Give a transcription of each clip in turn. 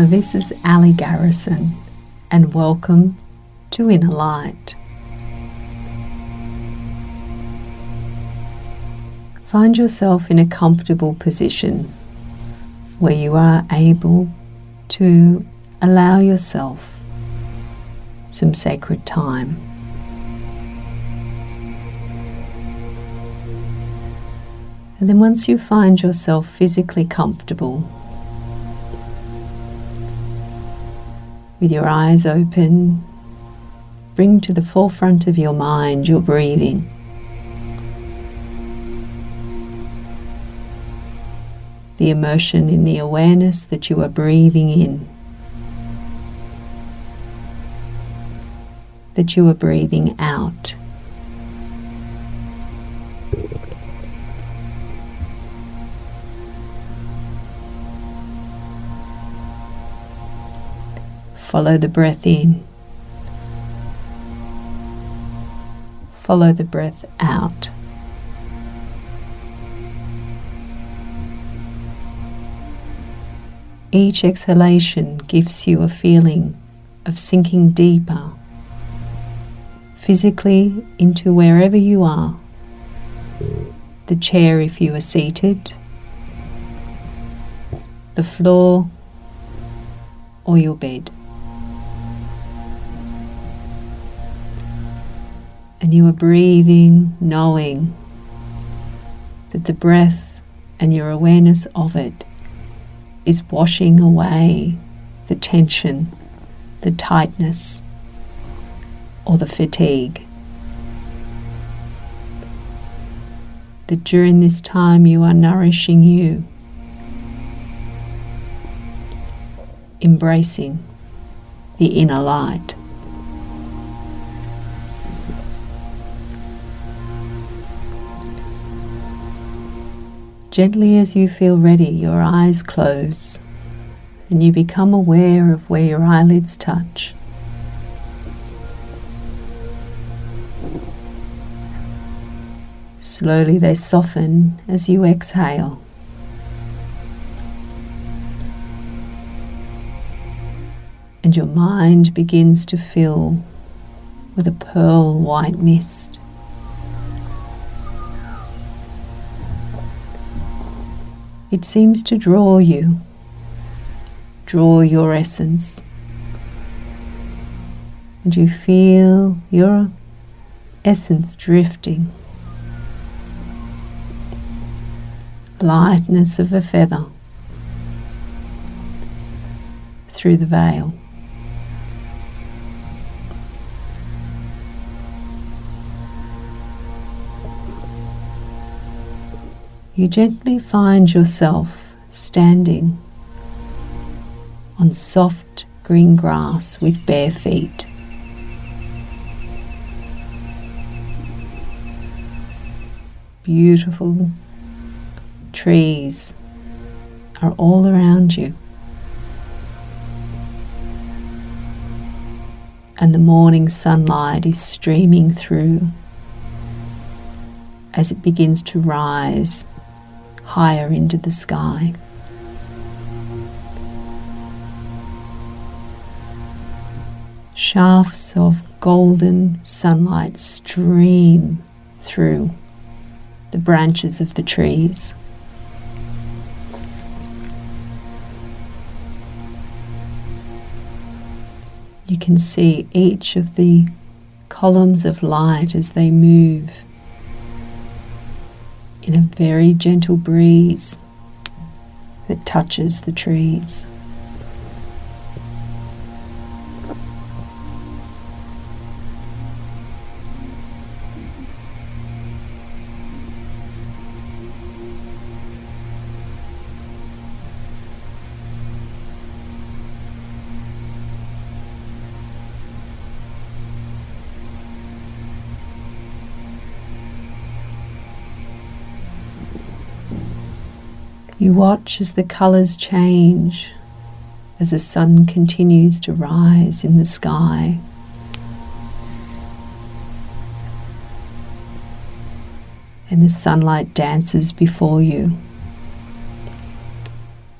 Hello, this is Ali Garrison, and welcome to Inner Light. Find yourself in a comfortable position where you are able to allow yourself some sacred time. And then once you find yourself physically comfortable, with your eyes open, bring to the forefront of your mind your breathing. The immersion in the awareness that you are breathing in, that you are breathing out. Follow the breath in. Follow the breath out. Each exhalation gives you a feeling of sinking deeper, physically into wherever you are. The chair if you are seated, the floor, or your bed. And you are breathing, knowing that the breath and your awareness of it is washing away the tension, the tightness, or the fatigue. That during this time you are nourishing you, embracing the inner light. Gently as you feel ready, your eyes close and you become aware of where your eyelids touch. Slowly they soften as you exhale. And your mind begins to fill with a pearl white mist. It seems to draw you, draw your essence. And you feel your essence drifting. Lightness of a feather through the veil. You gently find yourself standing on soft green grass with bare feet. Beautiful trees are all around you. And the morning sunlight is streaming through as it begins to rise higher into the sky. Shafts of golden sunlight stream through the branches of the trees. You can see each of the columns of light as they move in a very gentle breeze that touches the trees. You watch as the colours change as the sun continues to rise in the sky. And the sunlight dances before you,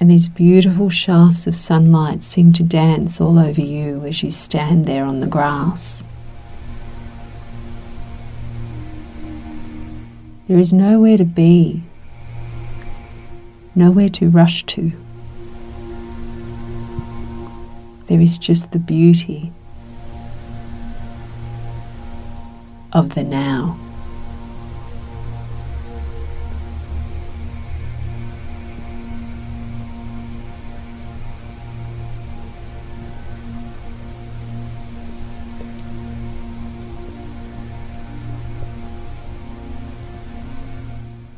And these beautiful shafts of sunlight seem to dance all over you as you stand there on the grass. There is nowhere to be, nowhere to rush to. There is just the beauty of the now.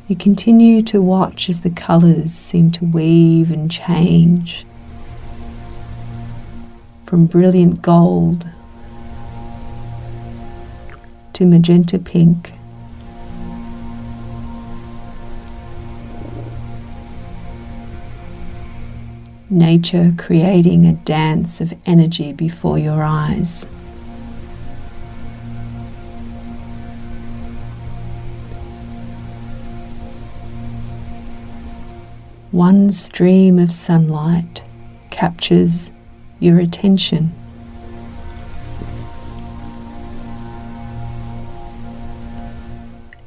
You continue to watch as the colours seem to weave and change from brilliant gold to magenta pink. Nature creating a dance of energy before your eyes. One stream of sunlight captures your attention.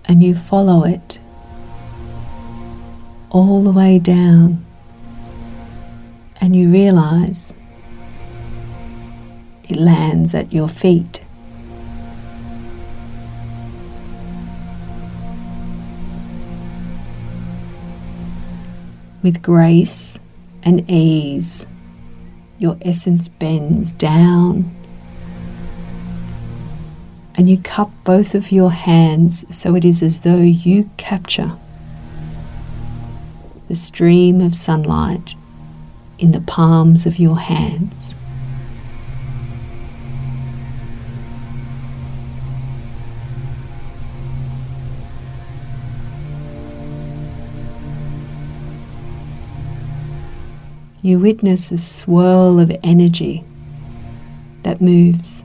And you follow it all the way down, and you realize it lands at your feet. With grace and ease, your essence bends down and you cup both of your hands so it is as though you capture the stream of sunlight in the palms of your hands. You witness a swirl of energy that moves.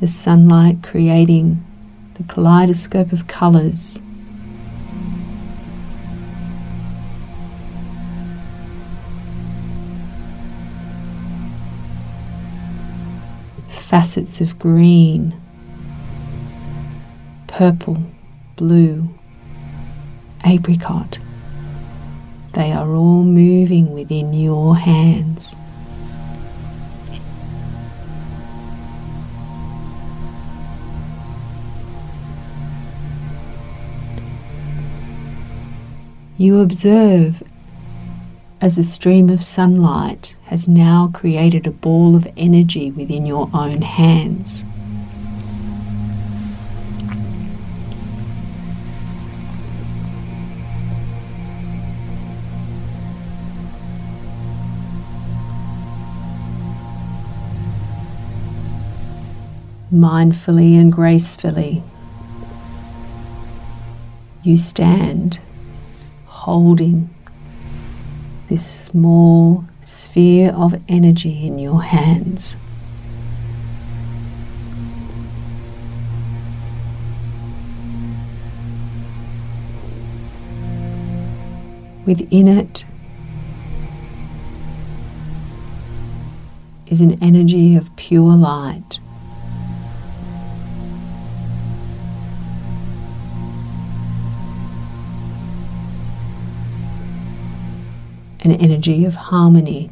The sunlight creating the kaleidoscope of colours facets of green, purple, blue, apricot. They are all moving within your hands. You observe as a stream of sunlight has now created a ball of energy within your own hands. Mindfully and gracefully, you stand holding this small sphere of energy in your hands. Within it is an energy of pure light. An energy of harmony,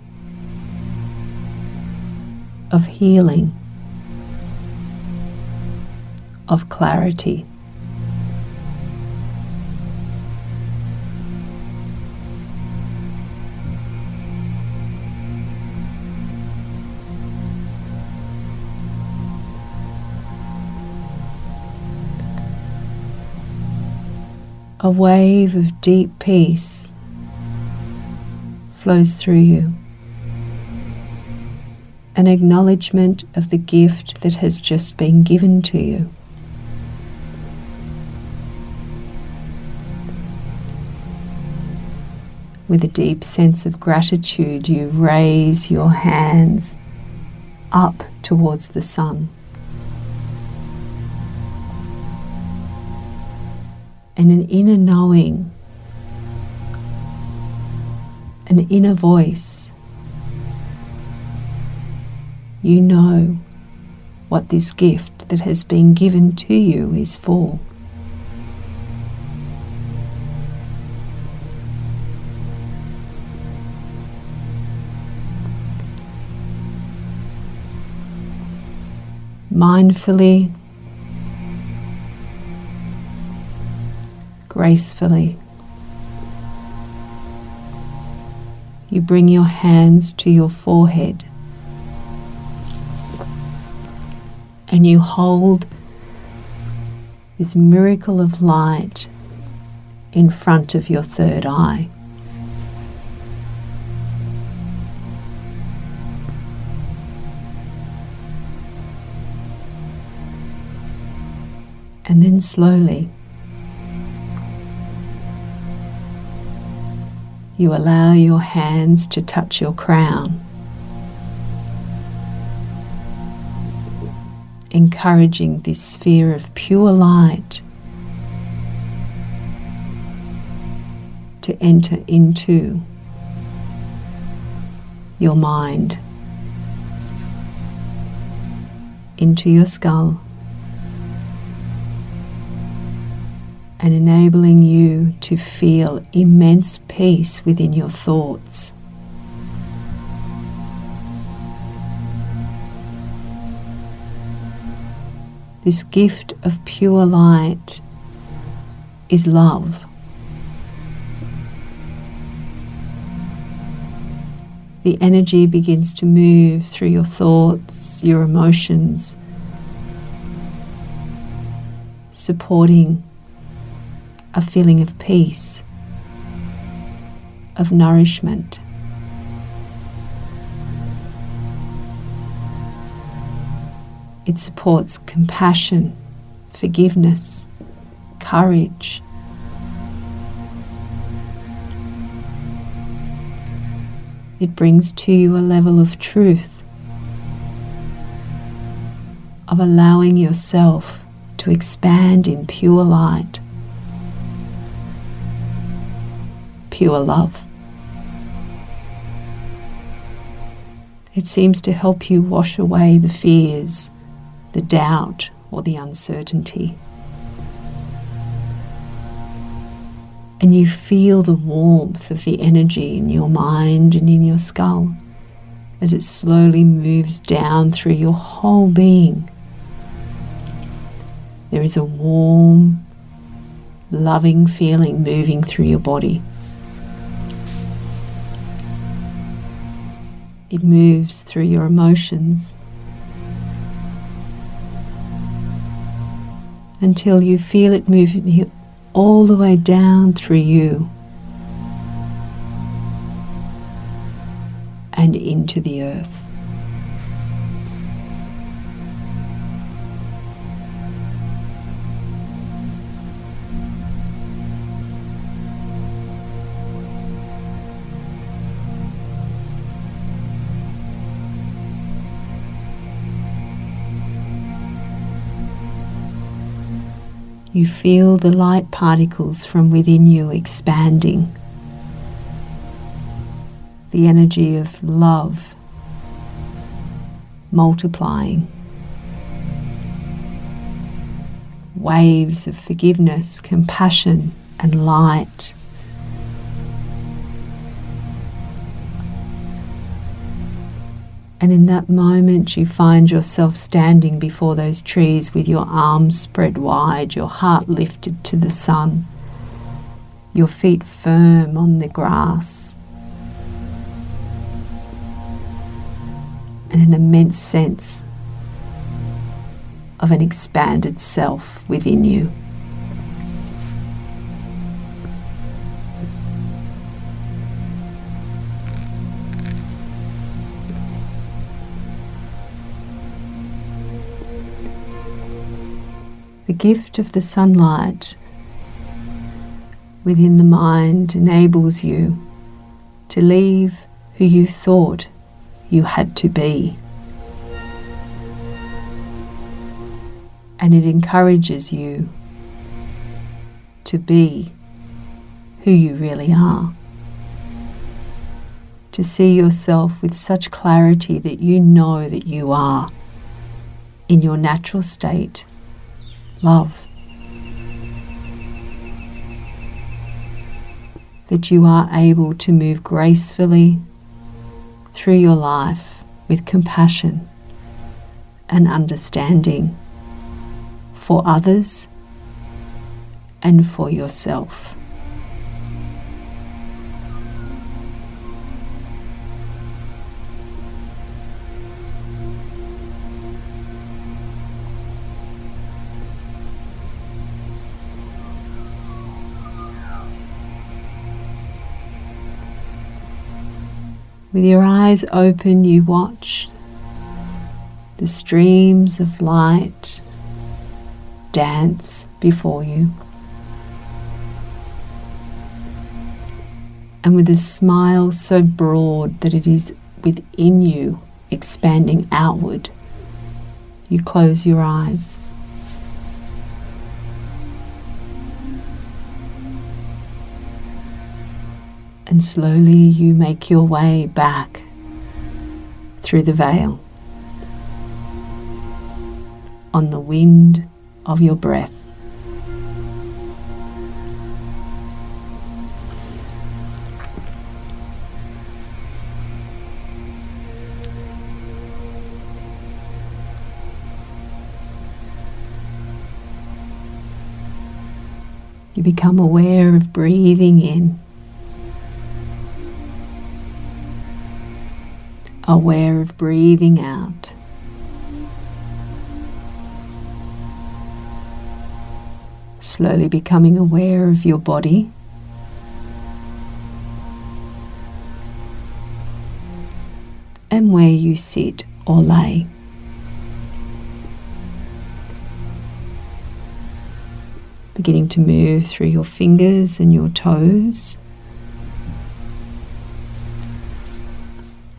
of healing, of clarity. A wave of deep peace flows through you. An acknowledgement of the gift that has just been given to you. with a deep sense of gratitude, you raise your hands up towards the sun. And an inner knowing, an inner voice. You know what this gift that has been given to you is for. mindfully, gracefully. You bring your hands to your forehead and you hold this miracle of light in front of your third eye. and then slowly you allow your hands to touch your crown, encouraging this sphere of pure light to enter into your mind, into your skull. And enabling you to feel immense peace within your thoughts. This gift of pure light is love. The energy begins to move through your thoughts, your emotions, supporting a feeling of peace, of nourishment. It supports compassion, forgiveness, courage. It brings to you a level of truth, of allowing yourself to expand in pure light. Pure love. It seems to help you wash away the fears, the doubt, or the uncertainty. And you feel the warmth of the energy in your mind and in your skull as it slowly moves down through your whole being. There is a warm, loving feeling moving through your body. It moves through your emotions until you feel it moving all the way down through you and into the earth. You feel the light particles from within you expanding. The energy of love multiplying. Waves of forgiveness, compassion, and light And in that moment, you find yourself standing before those trees with your arms spread wide, your heart lifted to the sun, your feet firm on the grass, and an immense sense of an expanded self within you. The gift of the sunlight within the mind enables you to leave who you thought you had to be. And it encourages you to be who you really are. To see yourself with such clarity that you know that you are in your natural state, love. That you are able to move gracefully through your life with compassion and understanding for others and for yourself. With your eyes open, you watch the streams of light dance before you. And with a smile so broad that it is within you, expanding outward, you close your eyes. And slowly you make your way back through the veil on the wind of your breath. You become aware of breathing in aware of breathing out. Slowly becoming aware of your body. And where you sit or lay. Beginning to move through your fingers and your toes.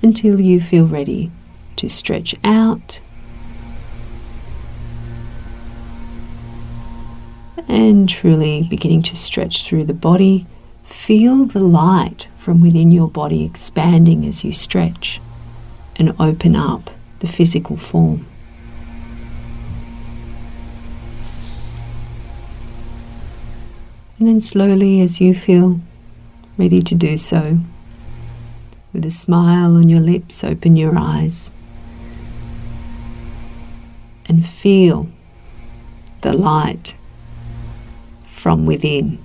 Until you feel ready to stretch out and truly beginning to stretch through the body. Feel the light from within your body expanding as you stretch and open up the physical form. And then slowly, as you feel ready to do so, with a smile on your lips, open your eyes and feel the light from within.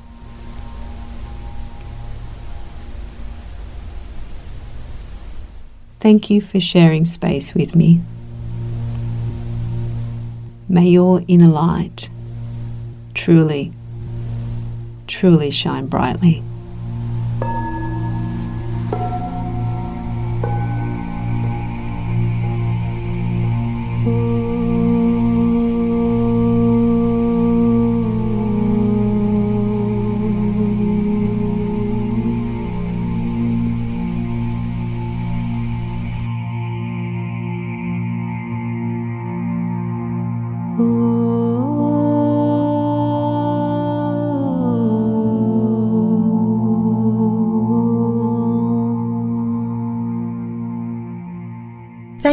Thank you for sharing space with me. May your inner light truly, truly shine brightly.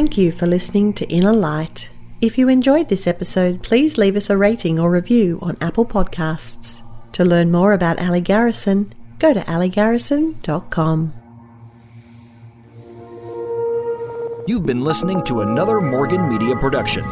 Thank you for listening to Inner Light. If you enjoyed this episode, please leave us a rating or review on Apple Podcasts. To learn more about Ali Garrison, go to aligarrison.com. You've been listening to another Morgan Media production.